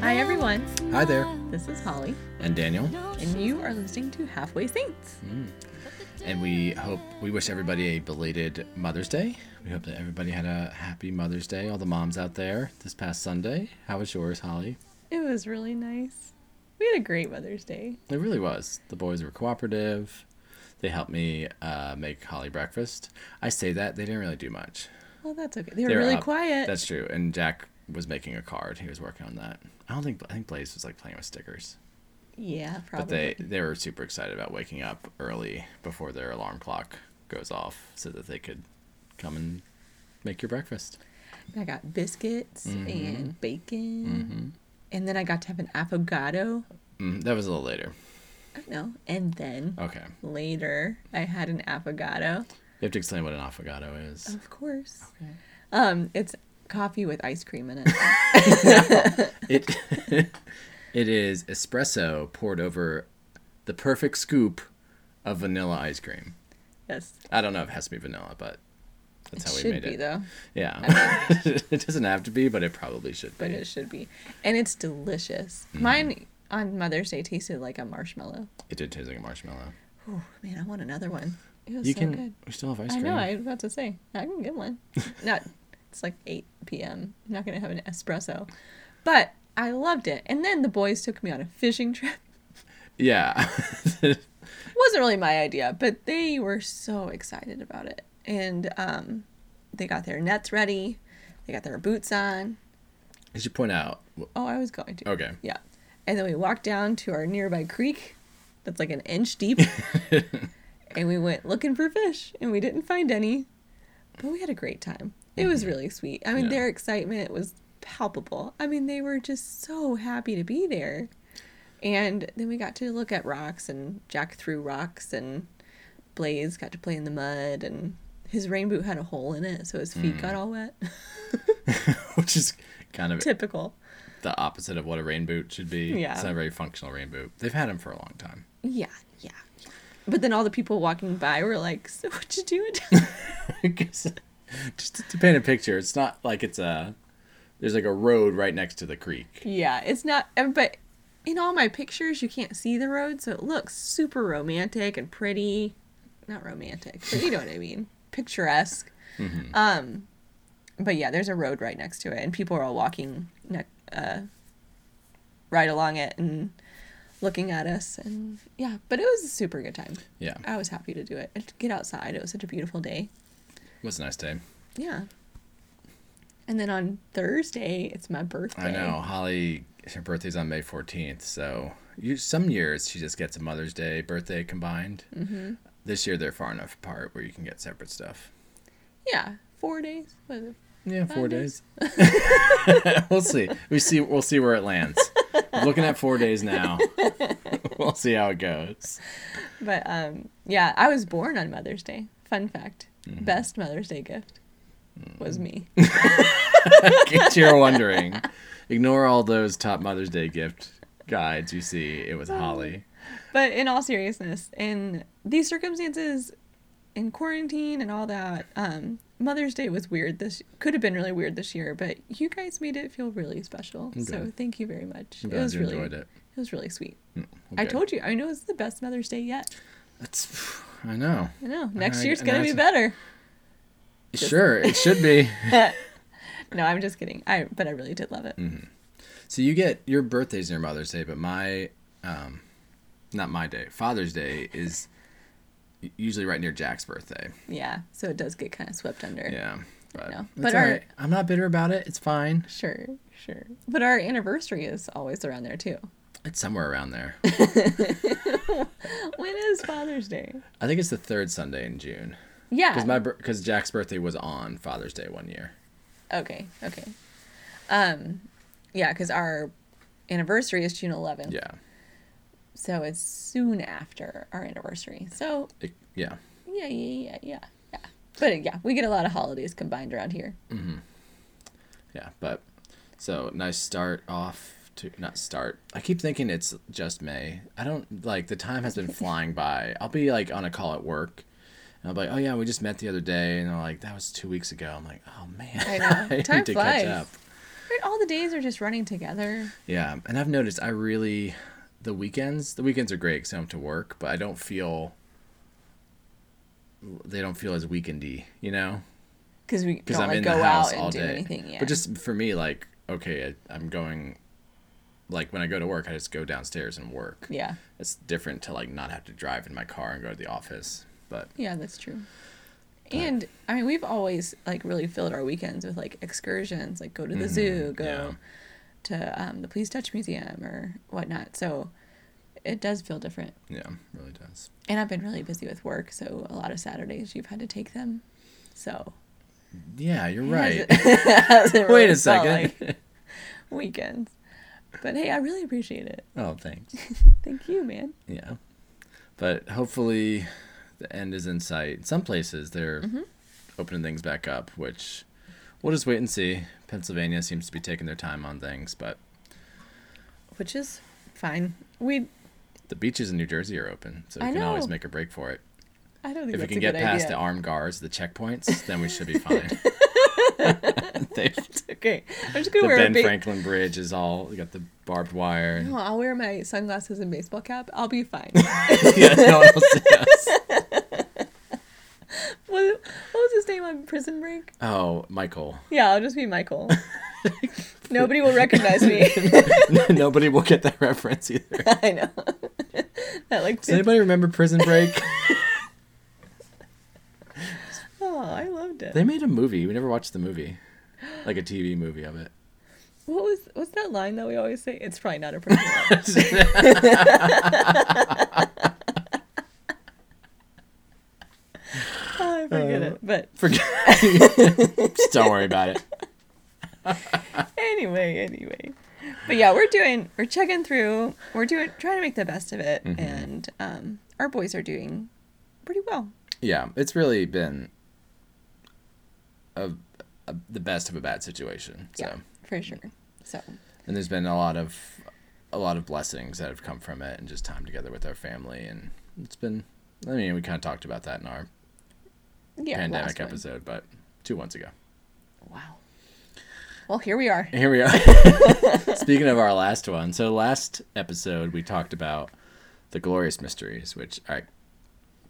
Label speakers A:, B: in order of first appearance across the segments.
A: Hi, everyone.
B: Hi there.
A: This is Holly,
B: And Daniel.
A: and you are listening to Halfway Saints. Mm.
B: And we hope, we wish everybody a belated Mother's Day. We hope that everybody had a happy Mother's Day, all the moms out there this past Sunday. How was yours, Holly?
A: It was really nice. We had a great Mother's Day.
B: It really was. The boys were cooperative. They helped me uh, make Holly breakfast. I say that, they didn't really do much.
A: Well, that's okay. They were
B: They were
A: really
B: up.
A: quiet.
B: That's true. And Jack was making a card. He was working on that. I don't think, I think Blaze was like playing with stickers.
A: yeah, probably.
B: But they, they were super excited about waking up early before their alarm clock goes off so that they could come and make your breakfast.
A: I got biscuits
B: Mm-hmm.
A: and bacon, and then I got to have an affogato.
B: Mm, that was a little later.
A: I know. And then
B: Okay.
A: later, I had an affogato.
B: You have to explain what an affogato is.
A: Of course. Um, it's coffee with ice cream in it.
B: It it is espresso poured over the perfect scoop of vanilla ice cream.
A: yes.
B: I don't know if it has to be vanilla, but that's
A: It
B: how we
A: should
B: made
A: be
B: it.
A: Should be, though,
B: Yeah. it doesn't have to be, but it probably should be.
A: but it should be, and it's delicious.
B: Mm.
A: Mine on Mother's Day tasted like a marshmallow.
B: It did taste like a marshmallow.
A: Oh man, I want another one. It was
B: You
A: so
B: can
A: good.
B: we still have ice cream.
A: I know. I was about to say I can get one. Not. It's like 8 p.m. I'm not gonna have an espresso, but I loved it. And then the boys took me on a fishing trip.
B: Yeah.
A: wasn't really my idea, but they were so excited about it. And um, they got their nets ready. They got their boots on.
B: I should point out.
A: Oh, I was going to.
B: Okay.
A: Yeah. And then we walked down to our nearby creek that's like an inch deep. and we went looking for fish and we didn't find any. But we had a great time. It was mm-hmm. really sweet. I mean,
B: Yeah.
A: their excitement was palpable. I mean, they were just so happy to be there. And then we got to look at rocks and Jack threw rocks and Blaze got to play in the mud and his rain boot had a hole in it, so his feet got mm. all wet.
B: Which is kind of
A: Typical.
B: The opposite of what a rain boot should be.
A: Yeah.
B: It's not a very functional rain boot. They've had them for a long time.
A: Yeah, yeah. But then all the people walking by were like, "So what you doing?"
B: Just to, paint a picture, it's not like it's a. There's like a road right next to the creek.
A: yeah, it's not. But in all my pictures, you can't see the road, so it looks super romantic and pretty. Not romantic, but you know what I mean. Picturesque. Um, but yeah, there's a road right next to it, and people are all walking ne- uh, right along it and looking at us, and yeah. But it was a super good time.
B: Yeah,
A: I was happy to do it and to get outside. It was such a beautiful day.
B: it was a nice day.
A: Yeah. And then on Thursday, it's my birthday.
B: I know Holly. Her birthday's on May 14th, so you, some years she just gets a Mother's Day birthday combined. Mm-hmm. This year they're far enough apart where you can get separate stuff.
A: Yeah, four days. Was?
B: Yeah, four
A: Five
B: days. we'll see. We see. We'll see where it lands. Looking at four days now. we'll see how it goes.
A: But um, yeah, I was born on Mother's Day. Fun fact:
B: Mm-hmm.
A: best Mother's Day gift was
B: Mm.
A: me.
B: In case you're wondering, ignore all those top Mother's Day gift guides you see. It was Holly.
A: but in all seriousness, in these circumstances, in quarantine and all that, um, Mother's Day was weird. This could have been really weird this year, but you guys made it feel really special. So thank you very much. It was
B: you
A: really,
B: enjoyed it.
A: it was really sweet.
B: Well,
A: I told you. I know it's the best Mother's Day yet.
B: That's. I know.
A: I know. Next
B: I-
A: year's gonna be better.
B: Sure, it should be.
A: No, I'm just kidding. I but I really did love it.
B: So you get your birthday's your Mother's Day, but my, um, not my day. Father's Day is usually right near Jack's birthday.
A: Yeah, so it does get kind of swept under.
B: Yeah, but
A: know. But our-
B: right. I'm not bitter about it. It's fine.
A: Sure, sure. But our anniversary is always around there too.
B: It's somewhere around there.
A: When is Father's Day?
B: I think it's the third Sunday in June.
A: Yeah.
B: Because my because Jack's birthday was on Father's Day one year.
A: Okay, okay. Um, yeah, because our anniversary is June 11th.
B: Yeah,
A: So it's soon after our anniversary. So
B: It- yeah.
A: yeah, yeah, yeah, yeah, yeah. But yeah, we get a lot of holidays combined around here. Mm-hmm.
B: Yeah, but so nice start off to not start. I keep thinking it's just May. I don't like the time has been flying by. I'll be like on a call at work. And I'll be like, oh yeah, we just met the other day, and they're like, that was two weeks ago. I'm like, oh man,
A: I know.
B: need
A: Time
B: to
A: flies.
B: catch up.
A: Right, all the days are just running together.
B: Yeah, and I've noticed I really the weekends. The weekends are great because I don't have to work, but I don't feel they don't feel as weekendy, you know,
A: Because we
B: because I'm
A: like
B: in
A: go
B: the house
A: out and
B: all
A: do
B: day.
A: anything. Yeah.
B: But just for me, like, okay, I, I'm going. Like when I go to work, I just go downstairs and work.
A: yeah.
B: It's different to like not have to drive in my car and go to the office. But
A: Yeah, that's true. And I mean, we've always like really filled our weekends with like excursions, like go to the zoo, go
B: Mm-hmm. yeah.
A: To um, the Please Touch Museum or whatnot. So it does feel different.
B: yeah, really does.
A: And I've been really busy with work, so a lot of Saturdays you've had to take them. So
B: Yeah, you're right. Wait
A: really
B: a second.
A: like weekends. But hey, I really appreciate it.
B: oh, thanks.
A: Thank you, man.
B: Yeah. But hopefully the end is in sight. Some places they're
A: Mm-hmm.
B: opening things back up, which we'll just wait and see. Pennsylvania seems to be taking their time on things, but
A: Which is fine. We
B: the beaches in New Jersey are open, so you
A: I
B: can always make a break for it.
A: I don't think
B: If we can get past
A: idea.
B: the armed guards, the checkpoints, then we should be fine. they,
A: okay, I'm just gonna
B: the
A: wear
B: Ben
A: ba-
B: Franklin Bridge is all we got the barbed wire. And,
A: No, I'll wear my sunglasses and baseball cap. I'll be fine.
B: yeah, no one will see us.
A: What, what was his name on Prison Break?
B: Oh, Michael.
A: Yeah, I'll just be Michael. Nobody will recognize me.
B: Nobody will get that reference either.
A: I know. that like
B: Does anybody remember Prison Break?
A: oh, I loved it.
B: They made a movie. We never watched the movie, like a TV movie of it.
A: What was what's that line that we always say? It's probably not a prison line. oh, I forget it. But
B: Forget. Just don't worry about it.
A: anyway, anyway. But yeah, we're doing we're checking through. We're doing trying to make the best of it,
B: Mm-hmm.
A: and um, our boys are doing pretty well.
B: Yeah, it's really been a, a the best of a bad situation. So,
A: Yeah, for sure. So
B: and there's been a lot of a lot of blessings that have come from it, and just time together with our family, and it's been. I mean, we kind of talked about that in our
A: yeah,
B: pandemic episode, but two months ago.
A: Wow. Well, here we are.
B: Here we are. Speaking of our last one, so last episode we talked about the glorious mysteries. Which, all right,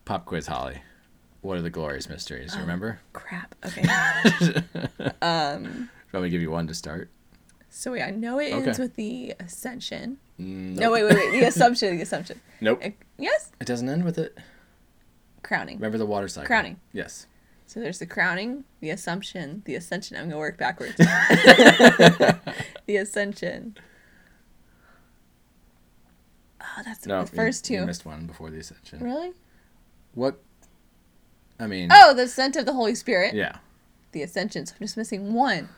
B: pop quiz, Holly. What are the glorious mysteries? You remember?
A: Crap. Okay. um.
B: Want me to give you one to start?
A: so wait, I know it ends with the ascension.
B: Mm,
A: No, wait, wait, wait. The assumption. The assumption.
B: Nope.
A: Uh, yes.
B: It doesn't end with it.
A: Crowning.
B: Remember the water cycle.
A: Crowning.
B: Yes.
A: So there's the crowning, the assumption, the ascension. I'm gonna work backwards. the ascension. Oh, that's
B: No.
A: the first
B: you,
A: two.
B: You missed one before the ascension.
A: Really?
B: What? I mean.
A: Oh, the ascent of the Holy Spirit.
B: Yeah.
A: The ascension. So I'm just missing one.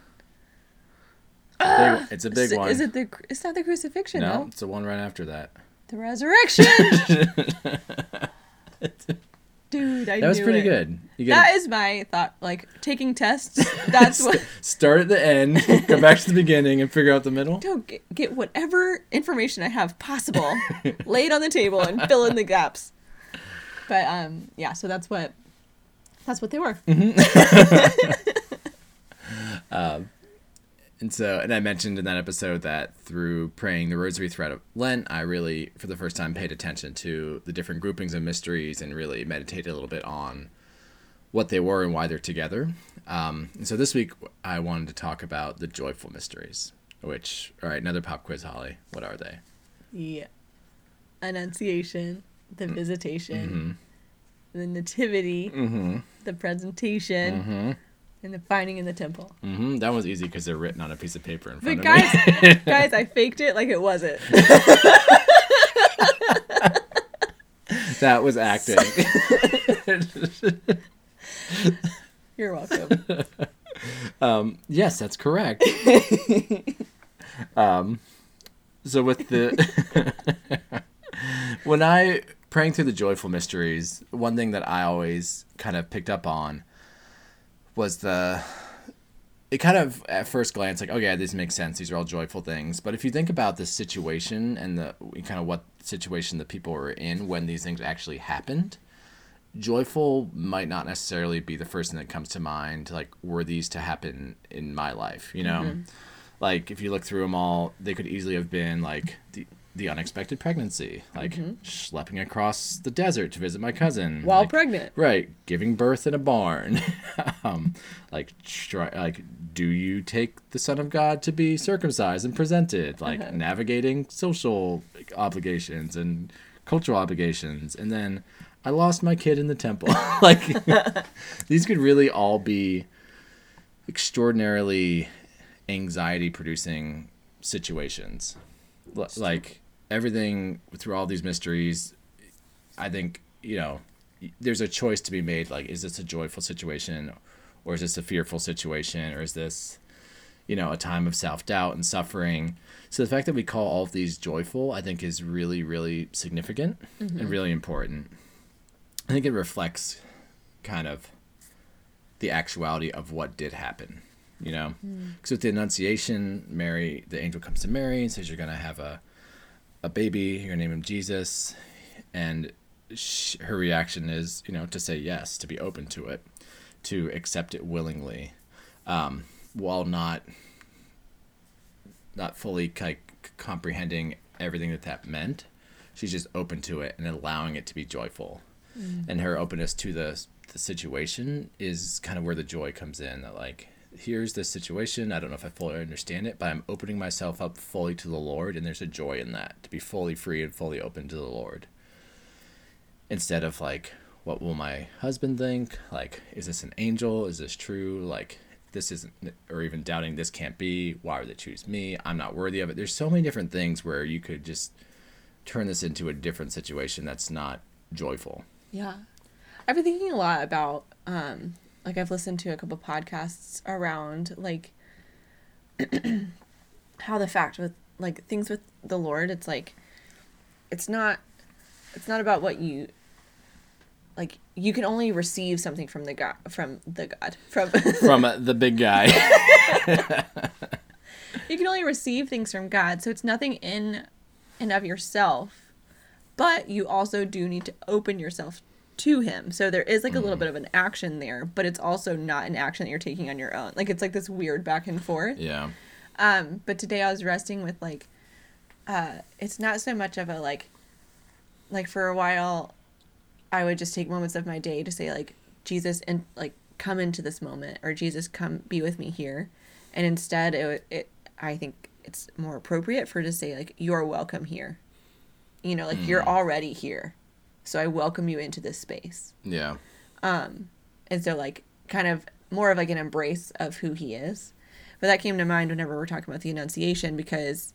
B: Big, ah, it's a big
A: Is
B: one.
A: Is it the? It's not the crucifixion,
B: no,
A: though.
B: it's the one right after that.
A: The resurrection. Dude, I
B: That was pretty
A: it.
B: good. You get
A: That is my thought. Like taking tests. That's what.
B: start at the end, go back to the beginning, and figure out the middle.
A: Don't get, get whatever information I have possible, lay it on the table, and fill in the gaps. But um, yeah. So that's what. That's what they were.
B: And so, and I mentioned in that episode that through praying the Rosary thread of Lent, I really, for the first time, paid attention to the different groupings of mysteries and really meditated a little bit on what they were and why they're together. Um, and so this week, I wanted to talk about the joyful mysteries, which, all right, another pop quiz, Holly. What are they?
A: Yeah. Annunciation, the
B: Mm.
A: visitation, the nativity,
B: Mm-hmm.
A: the presentation,
B: Mm-hmm.
A: And the finding in the temple.
B: Mm-hmm. That was easy because they're written on a piece of paper in
A: But
B: front of
A: guys,
B: me.
A: guys, I faked it like it wasn't.
B: that was acting.
A: You're welcome.
B: Um, yes, that's correct. um, so with the when I praying through the joyful mysteries, one thing that I always kind of picked up on was the it kind of at first glance like, oh yeah, these make sense. These are all joyful things. But if you think about the situation and the kind of what situation the people were in when these things actually happened, joyful might not necessarily be the first thing that comes to mind. Like, were these to happen in my life? You know, mm-hmm. like if you look through them all, they could easily have been like the the unexpected pregnancy, like mm-hmm. schlepping across the desert to visit my cousin
A: while
B: like,
A: pregnant,
B: right? Giving birth in a barn, um, like try, like do you take the Son of God to be circumcised and presented, like uh-huh. navigating social obligations and cultural obligations, and then I lost my kid in the temple. like these could really all be extraordinarily anxiety producing situations like everything through all these mysteries, I think you know there's a choice to be made. Like, is this a joyful situation, or is this a fearful situation, or is this you know a time of self doubt and suffering? So the fact that we call all of these joyful, I think, is really really significant mm-hmm. and really important. I think it reflects kind of the actuality of what did happen you know because mm. with the annunciation mary the angel comes to mary and says you're going to have a a baby. You're gonna name him Jesus, and she, her reaction is, you know, to say yes, to be open to it, to accept it willingly, um, while not not fully like comprehending everything that that meant. She's just open to it and allowing it to be joyful, mm. and her openness to the the situation is kind of where the joy comes in. That like here's this situation. I don't know if I fully understand it, but I'm opening myself up fully to the Lord, and there's a joy in that to be fully free and fully open to the Lord. Instead of like, what will my husband think? Like, is this an angel? Is this true? Like, this isn't, or even doubting this can't be. Why would they choose me? I'm not worthy of it. There's so many different things where you could just turn this into a different situation that's not joyful.
A: Yeah. I've been thinking a lot about um, like I've listened to a couple podcasts around like how the fact with like things with the Lord, it's like it's not it's not about what you like you can only receive something from the god from the god from
B: from uh, the big guy.
A: You can only receive things from god so it's nothing in and of yourself but you also do need to open yourself to him. So there is like a little mm. bit of an action there, but it's also not an action that you're taking on your own. Like it's like this weird back and forth.
B: Yeah.
A: Um, but today I was resting with like uh it's not so much of a like like for a while I would just take moments of my day to say like Jesus and like come into this moment or Jesus come be with me here. And instead it it I think it's more appropriate for to say like you're welcome here. You know, like mm. you're already here so I welcome you into this space.
B: Yeah.
A: Um, and so like kind of more of like an embrace of who he is. But that came to mind whenever we're talking about the Annunciation because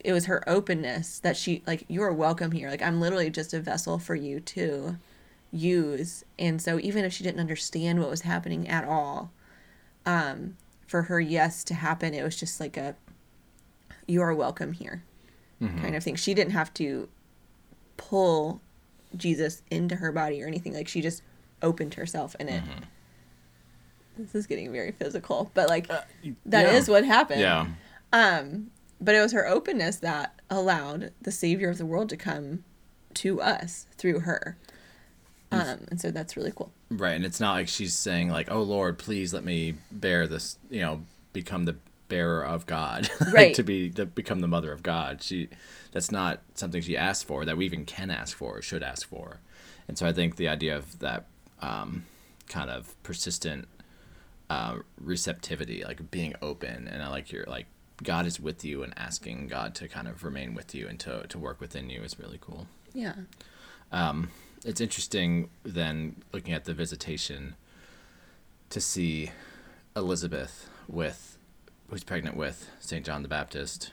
A: it was her openness that she like you're welcome here. Like I'm literally just a vessel for you to use. And so even if she didn't understand what was happening at all, um, for her yes to happen, it was just like a you are welcome here mm-hmm. kind of thing. She didn't have to pull Jesus into her body or anything. Like she just opened herself in it. Mm-hmm. This is getting very physical, but like uh, that yeah. is what happened.
B: Yeah.
A: Um, but it was her openness that allowed the savior of the world to come to us through her. Um, and so that's really cool.
B: Right, and it's not like she's saying like, "Oh Lord, please let me bear this," you know, become the bearer of God,
A: right?
B: to be to become the mother of God. She that's not something she asked for that we even can ask for or should ask for. And so I think the idea of that um, kind of persistent uh, receptivity, like being open, and I like your like God is with you and asking God to kind of remain with you and to to work within you is really cool.
A: Yeah.
B: Um, it's interesting then looking at the visitation to see Elizabeth with who's pregnant with Saint John the Baptist,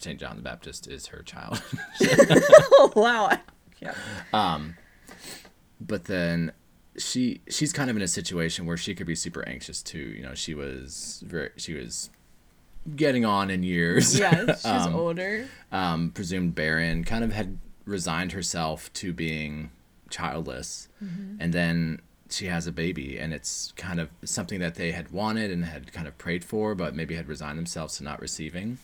B: St. John the Baptist is her child.
A: wow.
B: Yeah. Um, but then she she's kind of in a situation where she could be super anxious too. You know, she was very she was getting on in years.
A: Yeah, she's um, older.
B: Um, presumed barren, kind of had resigned herself to being childless, mm-hmm. and then she has a baby and it's kind of something that they had wanted and had kind of prayed for but maybe had resigned themselves to not receiving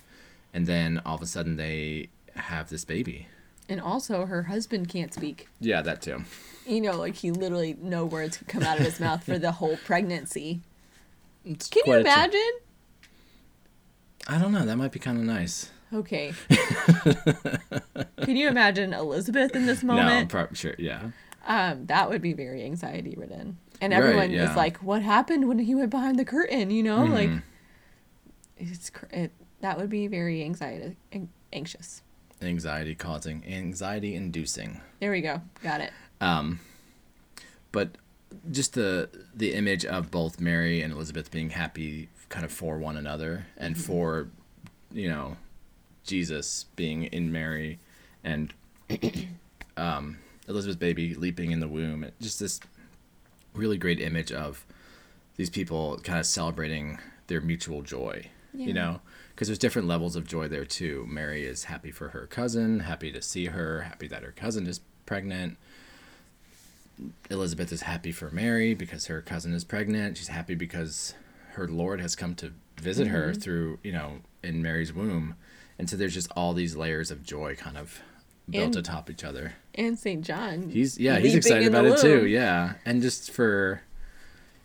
B: and then all of a sudden they have this baby
A: And also, her husband can't speak.
B: yeah that too
A: You know, like he literally no words could come out of his mouth for the whole pregnancy.
B: It's
A: Can you
B: quite a cha-
A: imagine?
B: i don't know that might be kind of nice
A: Okay. Can you imagine Elizabeth in this moment
B: no
A: moment?
B: prob- sure yeah
A: Um, that would be very anxiety ridden. And
B: Right,
A: everyone
B: yeah.
A: is like, "What happened when he went behind the curtain?" You know, like
B: Mhm.
A: it's cr- it, that would be very anxiety an- anxious.
B: anxiety causing anxiety inducing
A: There we go. Got it.
B: um but just the the image of both mary and elizabeth being happy kind of for one another and for you know jesus being in mary and um elizabeth's baby leaping in the womb just this really great image of these people kind of celebrating their mutual joy
A: Yeah.
B: you know? Because there's different levels of joy there too. Mary is happy for her cousin happy to see her happy that her cousin is pregnant. Elizabeth is happy for mary because her cousin is pregnant. She's happy because her lord has come to visit her
A: Mm-hmm.
B: through you know in mary's womb. And so there's just all these layers of joy kind of built
A: And-
B: atop each other
A: And St. John.
B: He's yeah, he's excited about it too. Yeah, and just for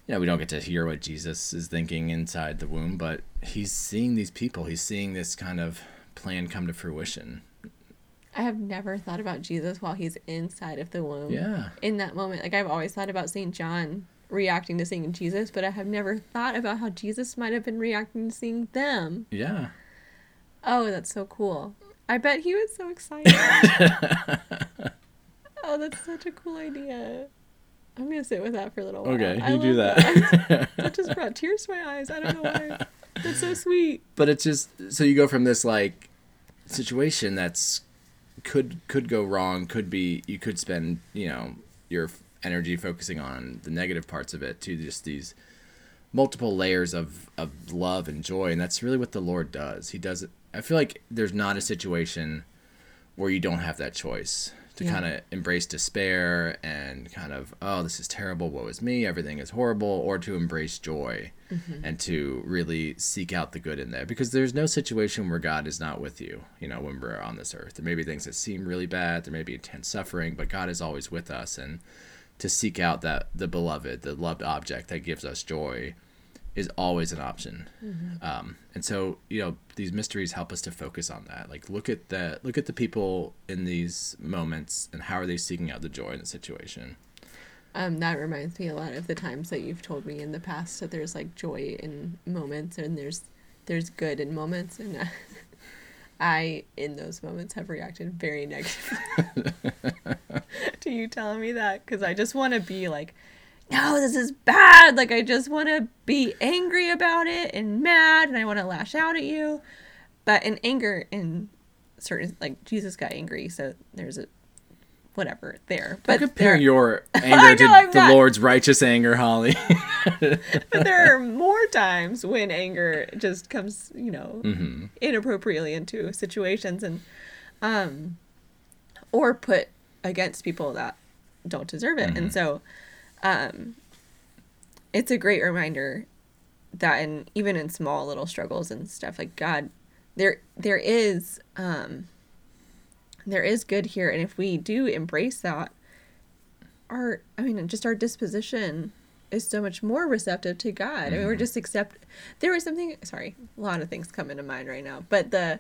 B: you know, we don't get to hear what Jesus is thinking inside the womb, but he's seeing these people. He's seeing this kind of plan come to fruition.
A: I have never thought about Jesus while he's inside of the womb.
B: Yeah.
A: In that moment, like I've always thought about St. John reacting to seeing Jesus, but I have never thought about how Jesus might have been reacting to seeing them.
B: Yeah.
A: Oh, that's so cool. I bet he was so excited. oh, that's such a cool idea. I'm gonna sit with that for a little while.
B: Okay,
A: I
B: you do
A: love
B: that.
A: that just brought tears to my eyes. I don't know why. That's so sweet.
B: but it's just so you go from this like situation that's could could go wrong, could be you could spend, you know, your energy focusing on the negative parts of it to just these multiple layers of of love and joy and that's really what the lord does he does it i feel like there's not a situation where you don't have that choice to
A: Yeah.
B: kind of embrace despair and kind of oh this is terrible woe is me everything is horrible or to embrace joy mm-hmm. and to really seek out the good in there. Because there's no situation where god is not with you you know when we're on this earth. There may be things that seem really bad there may be intense suffering but god is always with us. And to seek out that the beloved, the loved object that gives us joy, is always an option. Um, and so you know these mysteries help us to focus on that. Like look at the look at the people in these moments and how are they seeking out the joy in the situation.
A: Um, that reminds me a lot of the times that you've told me in the past that there's like joy in moments and there's there's good in moments and I, I in those moments have reacted very negatively to you telling me that because I just want to be like no this is bad. Like I just want to be angry about it and mad and I want to lash out at you. But in anger in certain like Jesus got angry so there's a whatever there.
B: But
A: but
B: compare your anger
A: know,
B: to the
A: not-
B: Lord's righteous anger, Holly.
A: but there are more times when anger just comes, you know,
B: hmm
A: inappropriately into situations and um or put against people that don't deserve it. And so um it's a great reminder that in even in small little struggles and stuff like God there there is um there is good here and if we do embrace that our I mean just our disposition is so much more receptive to God. I mean we're just accept there was something sorry, a lot of things come into mind right now. But the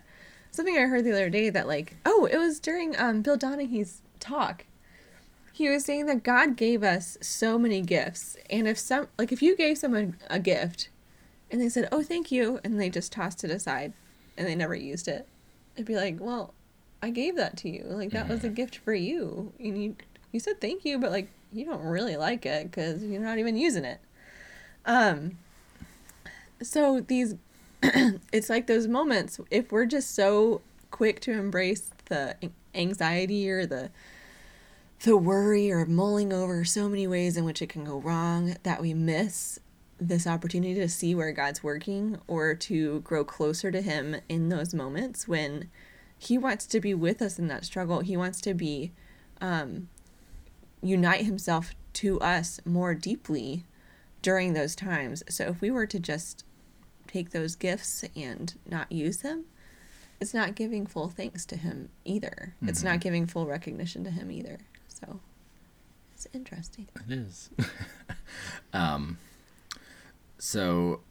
A: something I heard the other day that like oh, it was during um Bill Donaghy's talk. He was saying that God gave us so many gifts and if some like if you gave someone a gift and they said, "Oh, thank you," and they just tossed it aside and they never used it. It'd be like, "Well, I gave that to you. Like that was a gift for you. And you you said thank you, but like you don't really like it cuz you're not even using it." Um so these it's like those moments if we're just so quick to embrace the anxiety or the the worry or mulling over so many ways in which it can go wrong that we miss this opportunity to see where God's working or to grow closer to Him in those moments when He wants to be with us in that struggle. He wants to be um, unite himself to us more deeply during those times. So if we were to just take those gifts and not use them, it's not giving full thanks to him either. Mm-hmm. It's not giving full recognition to him either. So it's interesting.
B: It is. um, so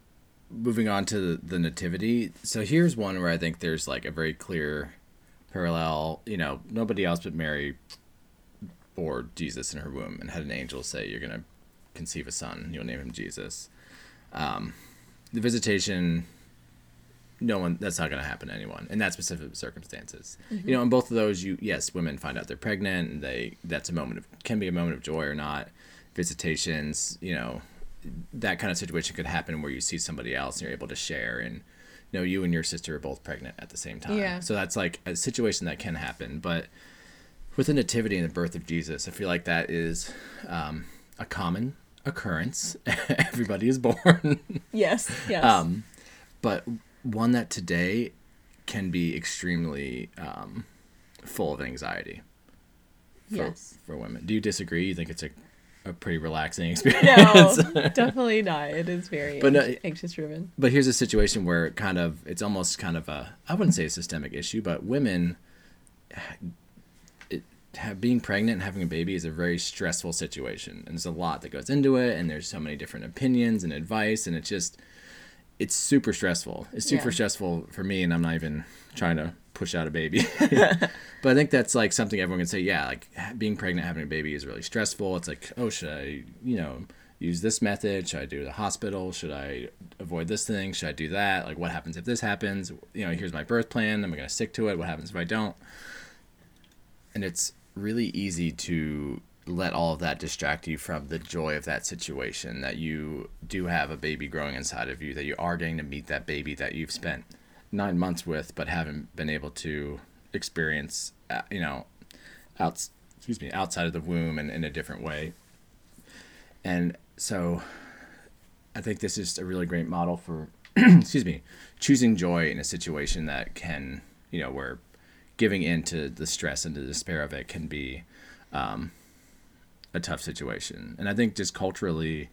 B: moving on to the, nativity. So here's one where I think there's like a very clear parallel. You know, nobody else but Mary bore Jesus in her womb and had an angel say, "You're gonna conceive a son. You'll name him Jesus." Um, the visitation no one that's not going to happen to anyone in that specific circumstances. Mm-hmm. you know in both of those you yes women find out they're pregnant and they that's a moment of can be a moment of joy or not visitations you know that kind of situation could happen where you see somebody else and you're able to share and you know you and your sister are both pregnant at the same time. Yeah. So that's like a situation that can happen but with the nativity and the birth of jesus i feel like that is um, a common occurrence. Everybody is born.
A: Yes yes. Um,
B: but one that today can be extremely um, full of anxiety. For, yes. For women, do you disagree? You think it's a a pretty relaxing experience.
A: No, definitely not. It is very but no, anxious driven.
B: But here's a situation where it kind of it's almost kind of a I wouldn't say a systemic issue, but women it, have, being pregnant and having a baby is a very stressful situation, and there's a lot that goes into it, and there's so many different opinions and advice, and it's just it's super stressful. It's super yeah. stressful for me, and I'm not even trying to push out a baby. but I think that's like something everyone can say. Yeah, like being pregnant, having a baby is really stressful. It's like, oh, should I, you know, use this method? Should I do the hospital? Should I avoid this thing? Should I do that? Like, what happens if this happens? You know, here's my birth plan. Am I going to stick to it? What happens if I don't? And it's really easy to let all of that distract you from the joy of that situation that you do have a baby growing inside of you that you are getting to meet that baby that you've spent nine months with but haven't been able to experience uh, you know out excuse me outside of the womb and in a different way. And so i think this is a really great model for excuse me choosing joy in a situation that can you know where giving in to the stress and the despair of it can be um, a tough situation. And I think just culturally,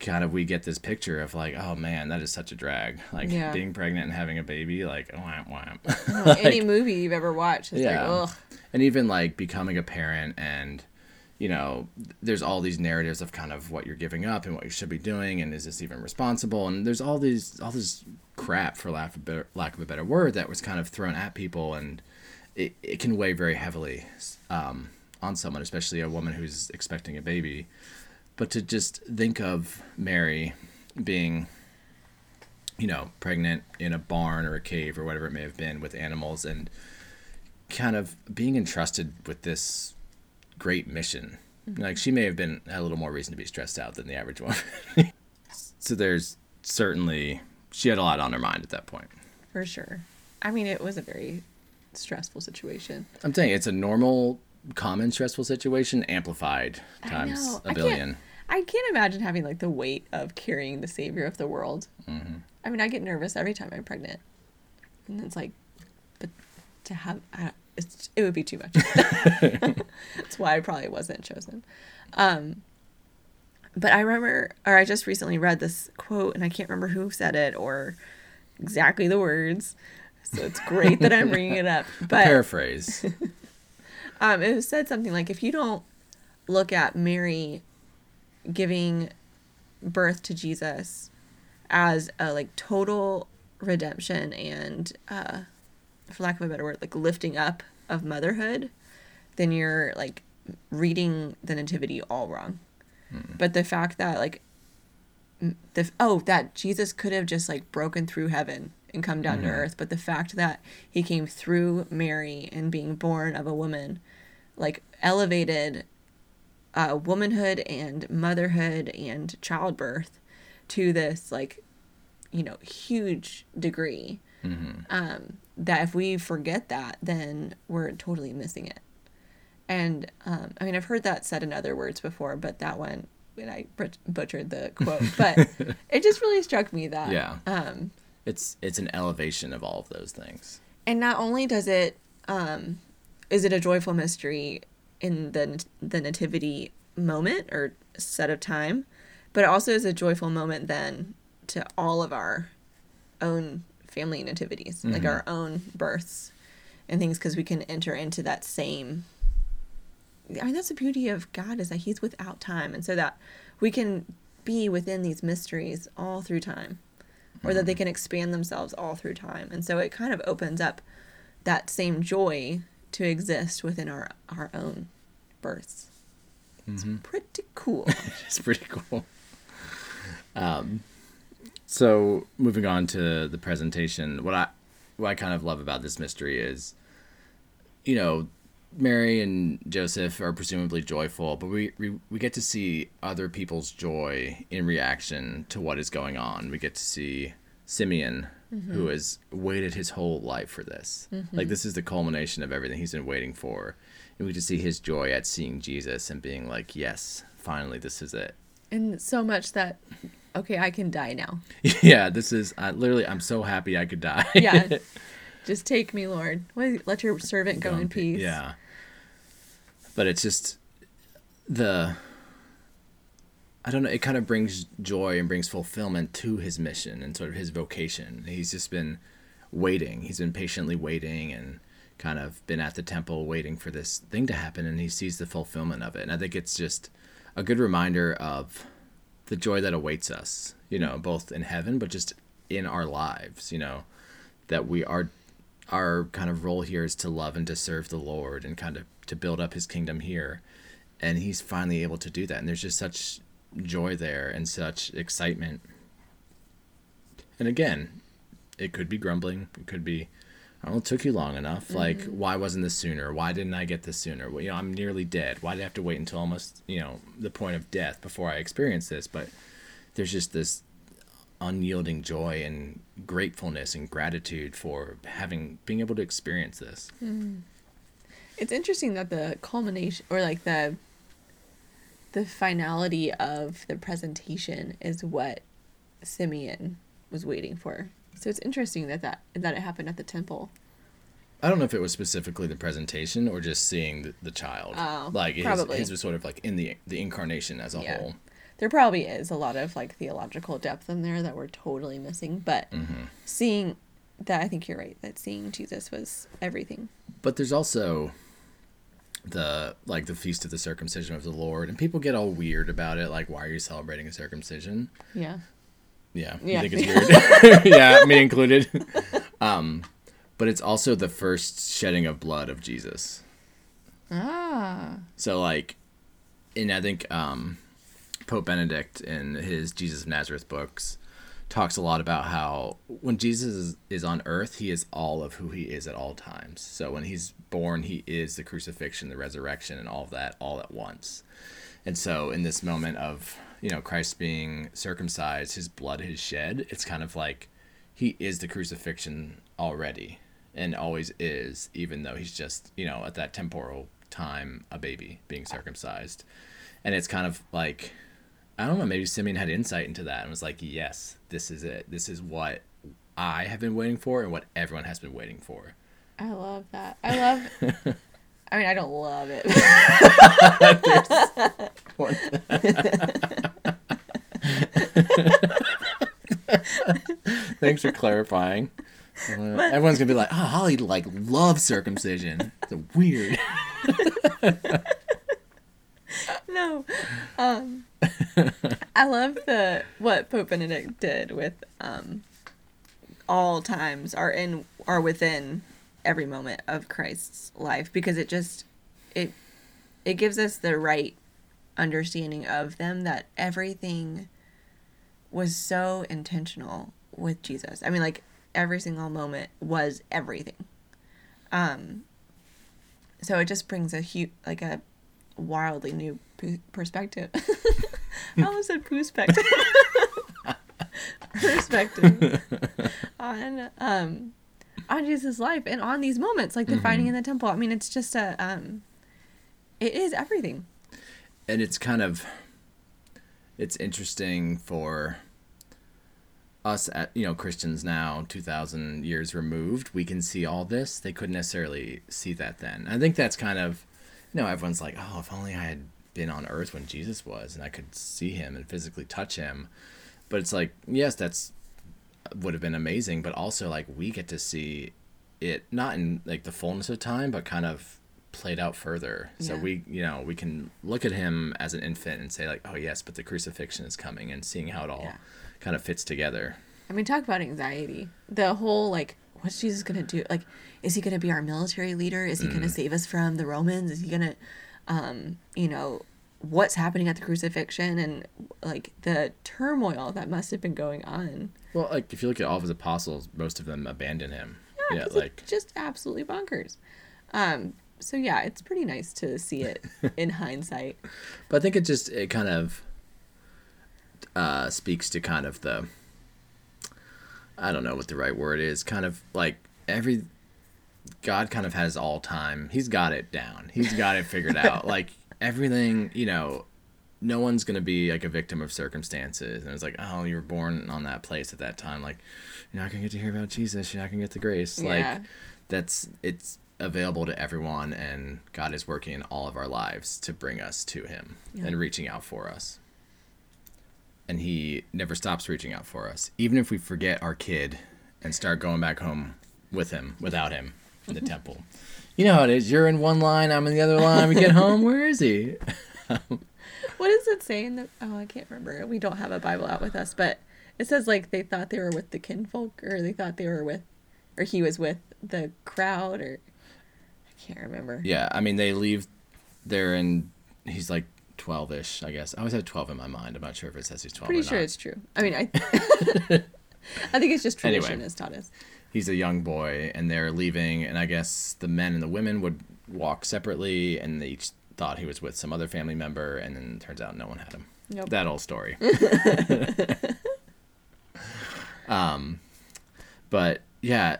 B: kind of we get this picture of like, oh man, that is such a drag. Like yeah. being pregnant and having a baby, like wham wham.
A: like, any movie you've ever watched, yeah. Like,
B: and even like becoming a parent and you know, there's all these narratives of kind of what you're giving up and what you should be doing, and is this even responsible? And there's all these all this crap, for lack of a better, lack of a better word, that was kind of thrown at people, and it, it can weigh very heavily. Um, on someone, especially a woman who's expecting a baby. But to just think of Mary being, you know, pregnant in a barn or a cave or whatever it may have been with animals and kind of being entrusted with this great mission. Mm-hmm. Like she may have been a little more reason to be stressed out than the average woman. so there's certainly she had a lot on her mind at that point.
A: For sure. I mean, it was a very stressful situation.
B: I'm saying it's a normal common stressful situation amplified times a billion.
A: I can't, I can't, imagine having like the weight of carrying the savior of the world. Mm-hmm. I mean, I get nervous every time I'm pregnant, and it's like, but to have it's, it would be too much. That's why I probably wasn't chosen. Um, but I remember, or I just recently read this quote, and I can't remember who said it or exactly the words. So it's great that I'm bringing it up.
B: But paraphrase.
A: Um, it was said something like if you don't look at Mary giving birth to Jesus as a like total redemption and uh, for lack of a better word, like lifting up of motherhood, then you're like reading the nativity all wrong. Mm. But the fact that like the oh that Jesus could have just like broken through heaven and come down mm-hmm. to earth. But the fact that he came through Mary and being born of a woman, like elevated uh, womanhood and motherhood and childbirth to this like you know huge degree mm-hmm. um, that if we forget that then we're totally missing it and um, i mean i've heard that said in other words before but that one and i butchered the quote but it just really struck me that
B: yeah um, it's it's an elevation of all of those things.
A: And not only does it um is it a joyful mystery in the the nativity moment or set of time, but it also is a joyful moment then to all of our own family nativities, mm-hmm. like our own births and things, because we can enter into that same. I mean, that's the beauty of God is that He's without time, and so that we can be within these mysteries all through time, or mm-hmm. that they can expand themselves all through time, and so it kind of opens up that same joy to exist within our our own births. It's mm-hmm. pretty cool.
B: it's pretty cool. Um, so moving on to the presentation, what I what I kind of love about this mystery is, you know, Mary and Joseph are presumably joyful, but we, we we get to see other people's joy in reaction to what is going on. We get to see Simeon, mm-hmm. who has waited his whole life for this. Mm-hmm. Like this is the culmination of everything he's been waiting for. And we get to see his joy at seeing Jesus and being like, "Yes, finally, this is it."
A: And so much that okay, I can die now.
B: Yeah, this is uh, literally. I'm so happy I could die.
A: yeah, just take me, Lord. Let your servant go, go in peace.
B: Yeah, but it's just the. I don't know. It kind of brings joy and brings fulfillment to his mission and sort of his vocation. He's just been waiting. He's been patiently waiting and kind of been at the temple waiting for this thing to happen, and he sees the fulfillment of it. And I think it's just a good reminder of the joy that awaits us, you know, both in heaven, but just in our lives, you know, that we are, our kind of role here is to love and to serve the Lord and kind of to build up his kingdom here. And he's finally able to do that. And there's just such joy there and such excitement. And again, it could be grumbling, it could be oh, it took you long enough. Mm-hmm. Like, why wasn't this sooner? Why didn't I get this sooner? Well, you know, I'm nearly dead. Why did I have to wait until almost, you know, the point of death before I experience this? But there's just this unyielding joy and gratefulness and gratitude for having being able to experience this.
A: Mm. It's interesting that the culmination or like the the finality of the presentation is what Simeon was waiting for. So it's interesting that that that it happened at the temple.
B: I don't know if it was specifically the presentation or just seeing the, the child. Oh, like probably. His, his was sort of like in the the incarnation as a yeah. whole.
A: There probably is a lot of like theological depth in there that we're totally missing, but mm-hmm. seeing that I think you're right that seeing Jesus was everything.
B: But there's also the like the feast of the circumcision of the Lord, and people get all weird about it. Like, why are you celebrating a circumcision?
A: Yeah.
B: Yeah, yeah. I think it's weird. yeah, me included. Um, but it's also the first shedding of blood of Jesus.
A: Ah.
B: So like, and I think um, Pope Benedict in his Jesus of Nazareth books talks a lot about how when Jesus is, on earth, he is all of who he is at all times. So when he's born, he is the crucifixion, the resurrection, and all of that all at once. And so in this moment of you know Christ being circumcised, his blood is shed. It's kind of like he is the crucifixion already and always is, even though he's just you know at that temporal time a baby being circumcised. And it's kind of like I don't know, maybe Simeon had insight into that and was like, yes, this is it. This is what I have been waiting for and what everyone has been waiting for.
A: I love that. I love I mean, I don't love it.
B: Thanks for clarifying. Uh, everyone's gonna be like, "Oh, Holly like loves circumcision." It's weird.
A: no, um, I love the what Pope Benedict did with um, all times are in are within every moment of Christ's life because it just it it gives us the right understanding of them that everything was so intentional with Jesus. I mean like every single moment was everything. Um so it just brings a huge like a wildly new perspective. I almost said perspective. perspective on um on Jesus' life and on these moments, like the mm-hmm. finding in the temple. I mean, it's just a, um, it is everything.
B: And it's kind of, it's interesting for us at you know Christians now, two thousand years removed. We can see all this. They couldn't necessarily see that then. I think that's kind of know, everyone's like, oh, if only I had been on Earth when Jesus was and I could see him and physically touch him. But it's like, yes, that's would have been amazing, but also like we get to see it not in like the fullness of time, but kind of played out further. So
A: Yeah.
B: we, you know, we can look at him as an infant and say like, oh yes, but the crucifixion is coming, and seeing how it all
A: Yeah.
B: kind of fits together.
A: I mean, talk about anxiety. The whole like, what's Jesus gonna do? Like, is he gonna be our military leader? Is he
B: Mm.
A: gonna save us from the Romans? Is he gonna, um, you know, what's happening at the crucifixion and like the turmoil that must have been going on?
B: Well, like if you look at all of his apostles, most of them abandon him. Yeah, like
A: just absolutely bonkers. Um, so yeah, it's pretty nice to see it in hindsight.
B: But I think it just it kind of uh, speaks to kind of the I don't know what the right word is. Kind of like every God kind of has all time. He's got it down. He's got it figured out. Like everything, you know, no one's gonna be like a victim of circumstances. And it's like, oh, you were born on that place at that time. Like you're not gonna get to hear about Jesus. You're not gonna get the grace.
A: Yeah.
B: Like that's it's available to everyone and God is working in all of our lives to bring us to him
A: Yeah.
B: and reaching out for us. And he never stops reaching out for us. Even if we forget our kid and start going back home with him, without him in the temple. You know how it is. You're in one line, I'm in the other line. We get home, where is he?
A: What does it say in the? Oh, I can't remember. We don't have a Bible out with us, but it says like they thought they were with the kinfolk, or they thought they were with, or he was with the crowd, or I can't remember.
B: Yeah, I mean they leave there and he's like twelve ish, I guess. I always have twelve in my mind. I'm not sure if it says he's twelve.
A: Pretty
B: or
A: sure
B: not.
A: it's true. I mean, I. I think it's just tradition
B: Anyway.
A: has taught us.
B: he's a young boy and they're leaving and i guess the men and the women would walk separately and they each thought he was with some other family member and then turns out no one had him
A: Nope.
B: that old story um but yeah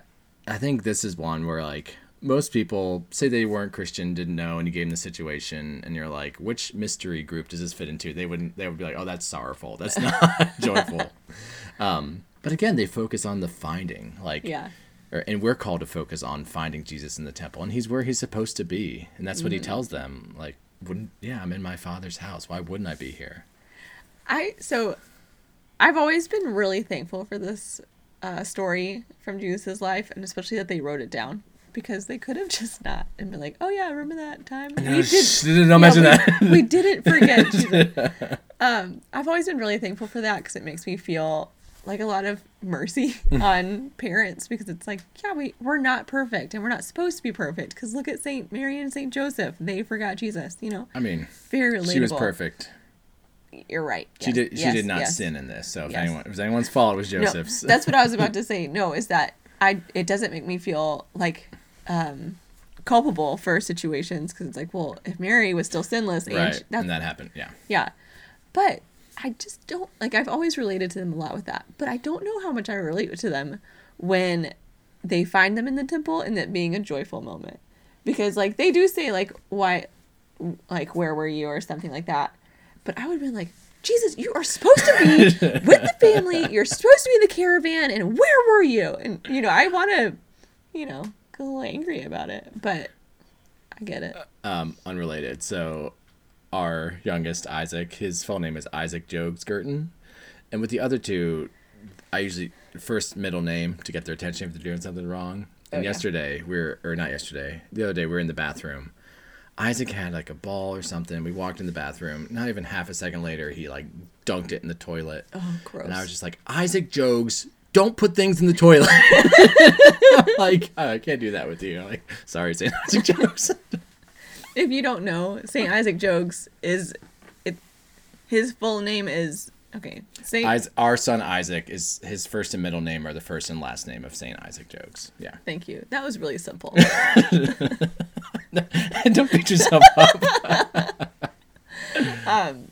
B: i think this is one where like most people say they weren't christian didn't know and you gave them the situation and you're like which mystery group does this fit into they wouldn't they would be like oh that's sorrowful that's not joyful um but again they focus on the finding like
A: Yeah.
B: or, and we're called to focus on finding Jesus in the temple, and he's where he's supposed to be, and that's what he tells them. Like, wouldn't yeah, I'm in my father's house. Why wouldn't I be here?
A: I so I've always been really thankful for this uh, story from Jesus' life, and especially that they wrote it down because they could have just not and been like, "Oh yeah, remember that time we
B: No,
A: did."
B: sh- don't
A: Yeah,
B: mention
A: we,
B: that.
A: we didn't forget. Um, I've always been really thankful for that because it makes me feel like a lot of mercy on parents because it's like, yeah, we we're not perfect and we're not supposed to be perfect because look at Saint Mary and Saint Joseph, they forgot Jesus. You know,
B: I mean,
A: very relatable.
B: she was perfect.
A: You're right.
B: She
A: Yes,
B: did. She
A: yes,
B: did not
A: yes.
B: sin in this. So if anyone, if it was anyone's fault, it was
A: No,
B: Joseph's.
A: that's what I was about to say. No, is that I it doesn't make me feel like um culpable for situations because it's like, well, if Mary was still sinless and
B: right.
A: she- that's
B: and that happened. Yeah.
A: yeah, but I just don't like. I've always related to them a lot with that, but I don't know how much I relate to them when they find them in the temple and that being a joyful moment because like they do say like why like where were you or something like that but i would have been like jesus you are supposed to be with the family you're supposed to be in the caravan and where were you and you know i want to you know a little angry about it but i get it
B: Um, unrelated. So, our youngest Isaac, his full name is Isaac Jogues Girton, and with the other two, I usually first middle name to get their attention if they're doing something wrong. And
A: Oh, yeah.
B: yesterday, we are or not yesterday, the other day we were in the bathroom. Isaac had like a ball or something. We walked in the bathroom. Not even half a second later, he like dunked it in the toilet.
A: oh gross
B: And I was just like, Isaac Jogues, don't put things in the toilet. like, oh, I can't do that with you. like, sorry, St. Isaac Jogues.
A: if you don't know saint isaac Jogues is it his full name is okay saint
B: Is- our son Isaac is his first and middle name are the first and last name of Saint Isaac Jogues. Yeah,
A: thank you that was really simple
B: don't beat yourself up.
A: um,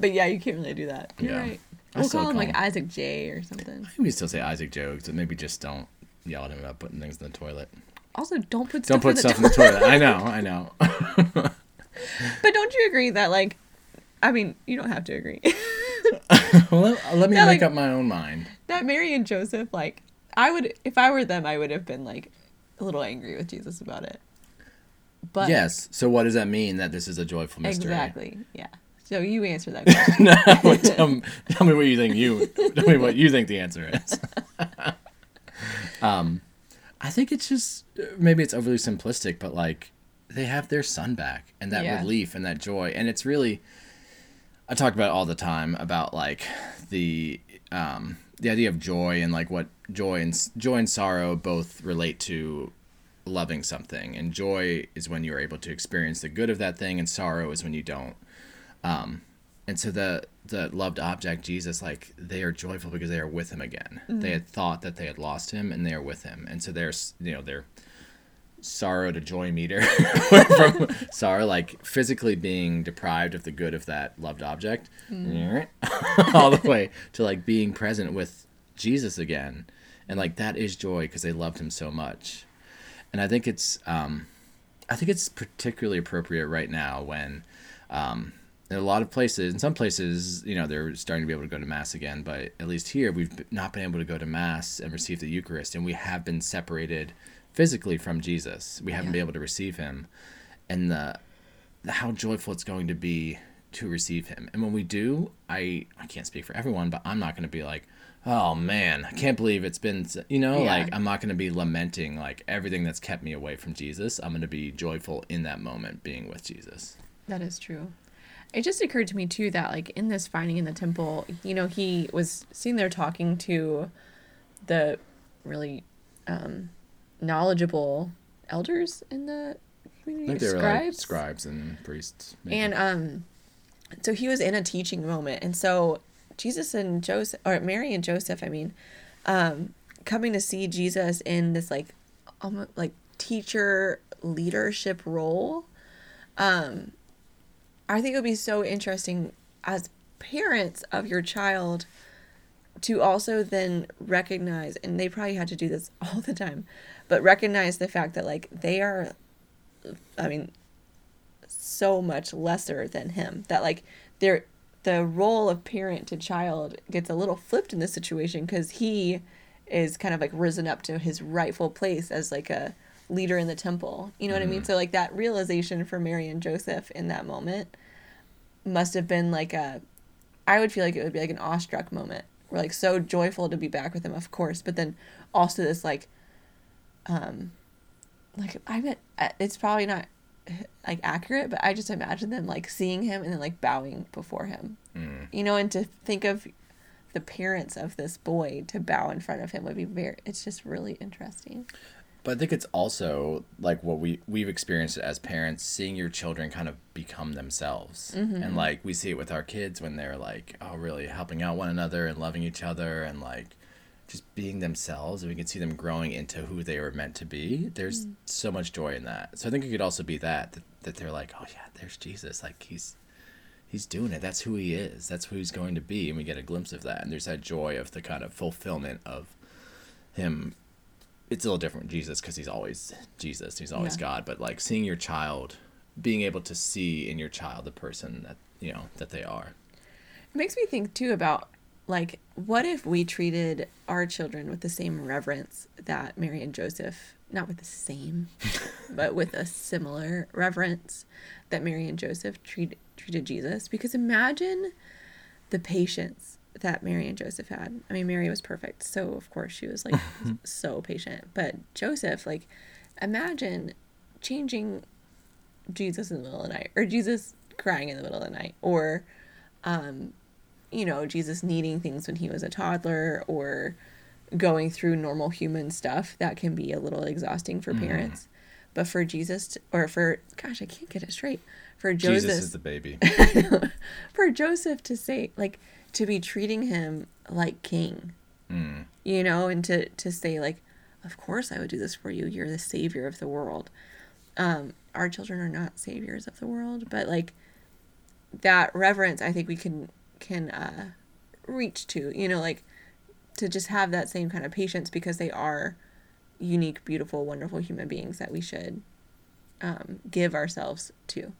A: But yeah, you can't really do that. You're
B: Yeah.
A: right.
B: I
A: We'll call him like
B: him-
A: Isaac J or something.
B: I think we still say Isaac Jogues, but maybe just don't yell at him about putting things in the toilet.
A: Also, don't put stuff.
B: Don't
A: stuff
B: put
A: in the
B: stuff in the toilet. I know, I know.
A: But don't you agree that like, I mean, you don't have to agree
B: well, let, let me
A: Yeah,
B: make
A: like-
B: up my own mind.
A: that Mary and Joseph like, I would if I were them, I would have been like a little angry with Jesus about it. But
B: yes. So what does that mean that this is a joyful mystery?
A: exactly, yeah. So you answer that question.
B: no, tell, me- tell me what you think. You tell me what you think the answer is. um, I think it's just maybe it's overly simplistic, but like they have their son back and that
A: Yeah.
B: relief and that joy, and it's really. I talk about all the time about like the um, the idea of joy and like what joy and joy and sorrow both relate to loving something, and joy is when you are able to experience the good of that thing, and sorrow is when you don't and so the the loved object jesus like they are joyful because they are with him again. They had thought that they had lost him and they are with him. And so there's you know their sorrow to joy meter from sorrow like physically being deprived of the good of that loved object. All the way to like being present with jesus again. And like that is joy because they loved him so much. And i think it's um i think it's particularly appropriate right now when um a lot of places, in some places, you know, they're starting to be able to go to mass again. But at least here, we've not been able to go to mass and receive the Eucharist, and we have been separated physically from Jesus. We haven't
A: Yeah.
B: been able to receive Him, and the, the how joyful it's going to be to receive Him. And when we do, I I can't speak for everyone, but I'm not going to be like, oh man, I can't believe it's been, you know,
A: Yeah.
B: like I'm not going to be lamenting like everything that's kept me away from Jesus. I'm going to be joyful in that moment, being with Jesus.
A: That is true. It just occurred to me too that like in this finding in the temple, you know, he was seen there talking to the really um, knowledgeable elders in the
B: I
A: community,
B: think they were
A: scribes.
B: like scribes and priests. maybe.
A: And um, so he was in a teaching moment, and so Jesus and Joseph, or Mary and Joseph, I mean, um, coming to see Jesus in this like, almost like teacher leadership role. Um, I think it would be so interesting as parents of your child to also then recognize, and they probably had to do this all the time, but recognize the fact that like they are, I mean, so much lesser than him that like they're the role of parent to child gets a little flipped in this situation because he is kind of like risen up to his rightful place as like a leader in the temple you know what i mean so like that realization for mary and joseph in that moment must have been like a i would feel like it would be like an awestruck moment we're like so joyful to be back with him of course but then also this like um like i bet uh, it's probably not like accurate, but I just imagine them like seeing him and then like bowing before him.
B: Mm.
A: You know, and to think of the parents of this boy to bow in front of him would be very it's just really interesting.
B: But I think it's also like what we we've experienced as parents, seeing your children kind of become themselves, mm-hmm. and like we see it with our kids when they're like, oh, really helping out one another and loving each other and like just being themselves, and we can see them growing into who they were meant to be. There's mm. so much joy in that. So I think it could also be that that, that they're like, oh yeah, there's Jesus, like he's he's doing it. That's who he is. That's who he's going to be, and we get a glimpse of that. And there's that joy of the kind of fulfillment of him it's a little different with Jesus because he's always Jesus, he's always
A: Yeah.
B: God. But like seeing your child, being able to see in your child the person that you know that they are.
A: It makes me think too about like what if we treated our children with the same reverence that Mary and Joseph not with the same but with a similar reverence that Mary and Joseph treat, treated Jesus because imagine the patience that Mary and Joseph had. I mean Mary was perfect, so of course she was like so patient, but Joseph like imagine changing Jesus in the middle of the night or Jesus crying in the middle of the night or um you know Jesus needing things when he was a toddler or going through normal human stuff that can be a little exhausting for parents. But for Jesus to, or for gosh I can't get it straight. For Joseph
B: Jesus is the baby.
A: for Joseph to say like to be treating him like king
B: Mm.
A: you know and to to say like of course I would do this for you you're the savior of the world um our children are not saviors of the world but like that reverence I think we can can uh reach to you know like to just have that same kind of patience because they are unique beautiful wonderful human beings that we should um give ourselves to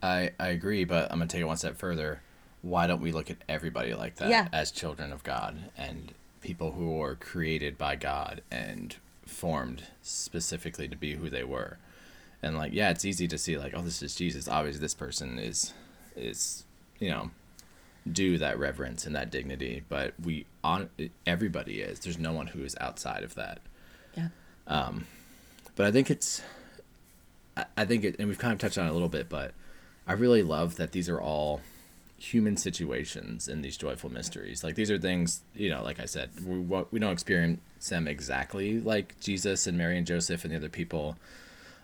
B: I I agree, but I'm gonna take it one step further. Why don't we look at everybody like that
A: Yeah.
B: as children of God and people who are created by God and formed specifically to be who they were? and like yeah it's easy to see like oh this is jesus obviously this person is is you know do that reverence and that dignity but we on everybody is there's no one who is outside of that
A: Yeah.
B: Um, but I think it's, I- I think it, and we've kind of touched on it a little bit, but I really love that these are all human situations in these joyful mysteries. Like these are things, you know, like I said, we we don't experience them exactly like Jesus and Mary and Joseph and the other people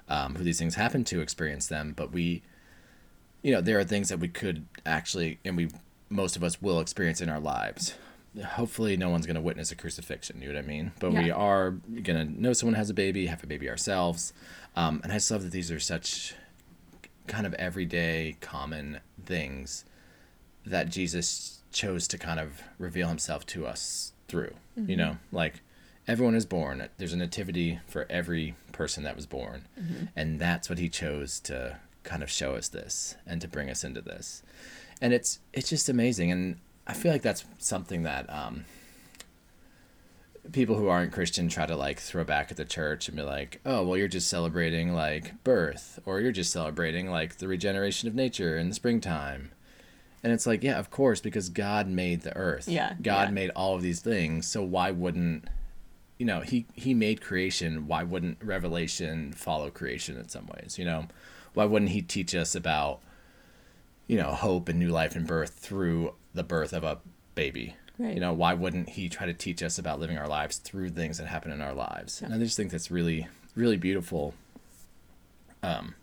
B: um, who these things happen to experience them, but we, you know, there are things that we could actually, and we most of us will experience in our lives. Hopefully, no one's going to witness a crucifixion. You know what I mean? But we are going to know someone has a baby, have a baby ourselves, um, and I just love that these are such kind of everyday, common things that Jesus chose to kind of reveal himself to us through. You know, like everyone is born. There's a nativity for every person that was born. And that's what he chose to kind of show us this and to bring us into this. And it's it's just amazing and I feel like that's something that um people who aren't Christian try to like throw back at the church and be like, "Oh, well you're just celebrating like birth or you're just celebrating like the regeneration of nature in the springtime." And it's like, yeah, of course, because God made the earth.
A: Yeah,
B: God
A: yeah.
B: made all of these things. So why wouldn't you know, he he made creation, why wouldn't revelation follow creation in some ways, you know? Why wouldn't he teach us about you know, hope and new life and birth through the birth of a baby?
A: Right.
B: You know, why wouldn't he try to teach us about living our lives through things that happen in our lives? And I just think that's really really beautiful. Um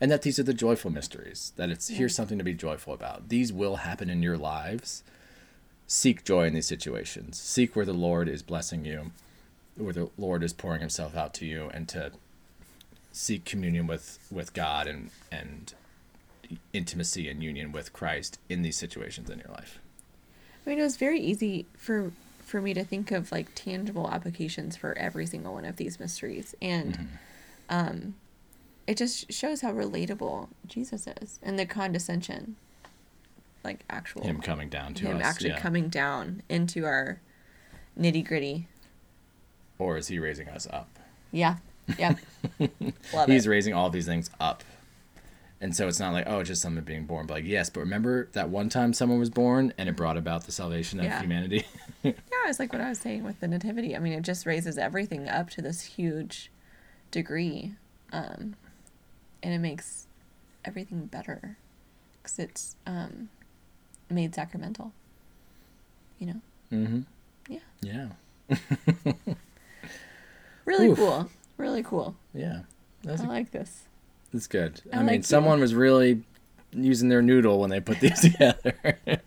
B: and that these are the joyful mysteries that it's here's something to be joyful about. These will happen in your lives. Seek joy in these situations. Seek where the lord is blessing you where the lord is pouring himself out to you and to seek communion with with god and and intimacy and union with christ in these situations in your life.
A: I mean, it was very easy for for me to think of like tangible applications for every single one of these mysteries, and um, it just shows how relatable Jesus is and the condescension, like actual
B: him coming down to
A: him
B: us
A: actually
B: yeah.
A: coming down into our nitty gritty.
B: or is he raising us up
A: Yeah, yeah.
B: he's
A: it.
B: raising all these things up. And so it's not like, oh, just someone being born. But like, yes, but remember that one time someone was born and it brought about the salvation of
A: Yeah.
B: humanity?
A: Yeah, it's like what I was saying with the nativity. I mean, it just raises everything up to this huge degree, um, and it makes everything better because it's um, made sacramental. You know,
B: mm-hmm.
A: Yeah.
B: Yeah.
A: really
B: Oof.
A: cool, really cool.
B: Yeah. That's,
A: I like this.
B: It's good. I,
A: I
B: mean,
A: like you.
B: someone was really using their noodle when they put these together.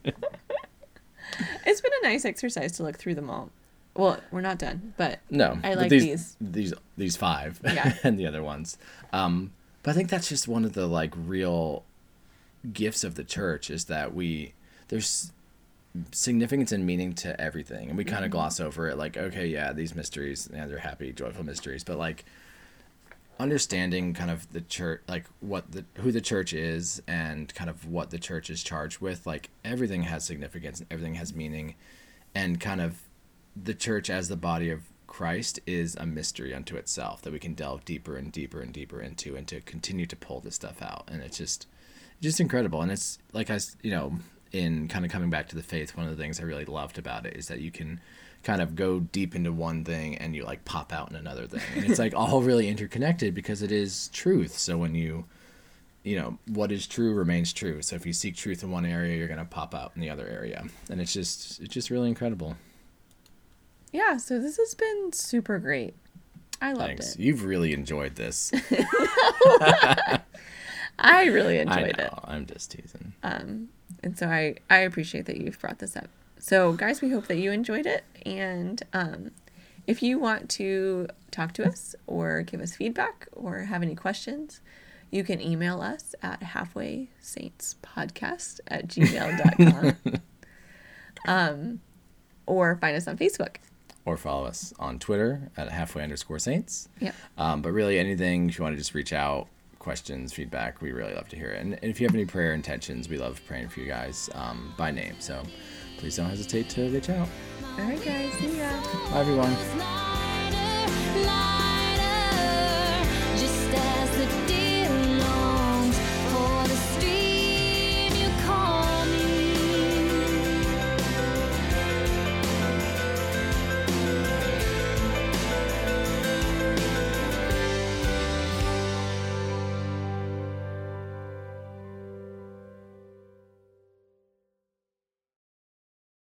A: It's been a nice exercise to look through them all. Well, we're not done, but
B: no.
A: I like
B: these.
A: these.
B: These these five
A: Yeah.
B: and the other ones. Um, but I think that's just one of the like real gifts of the church is that we there's significance and meaning to everything. And we kind of mm-hmm. gloss over it like okay yeah these mysteries yeah they're happy joyful mysteries. But like understanding kind of the church like what the who the church is and kind of what the church is charged with like everything has significance and everything has meaning. And kind of the church as the body of Christ is a mystery unto itself that we can delve deeper and deeper and deeper into and to continue to pull this stuff out. And it's just just incredible. And it's like I, you know in kind of coming back to the faith one of the things I really loved about it is that you can kind of go deep into one thing and you like pop out in another thing. And it's like all really interconnected because it is truth. So when you you know what is true remains true. So if you seek truth in one area you're going to pop out in the other area. And it's just it's just really incredible
A: yeah. So this has been super great. I loved
B: thanks
A: it.
B: you've really enjoyed this
A: I really
B: i
A: enjoyed
B: know
A: it.
B: i'm just teasing
A: Um, and so I, I appreciate that you've brought this up. So, guys, we hope that you enjoyed it. And um, if you want to talk to us or give us feedback or have any questions, you can email us at halfwaysaintspodcast at gmail.com um, or find us on Facebook.
B: Or follow us on twitter at halfway underscore saints
A: Yep.
B: Um, but really, anything if you want to just reach out, questions, feedback, we really love to hear it. And, and if you have any prayer intentions, we love praying for you guys um, by name. So please don't hesitate to reach out.
A: All right, guys. See ya.
B: Bye, everyone.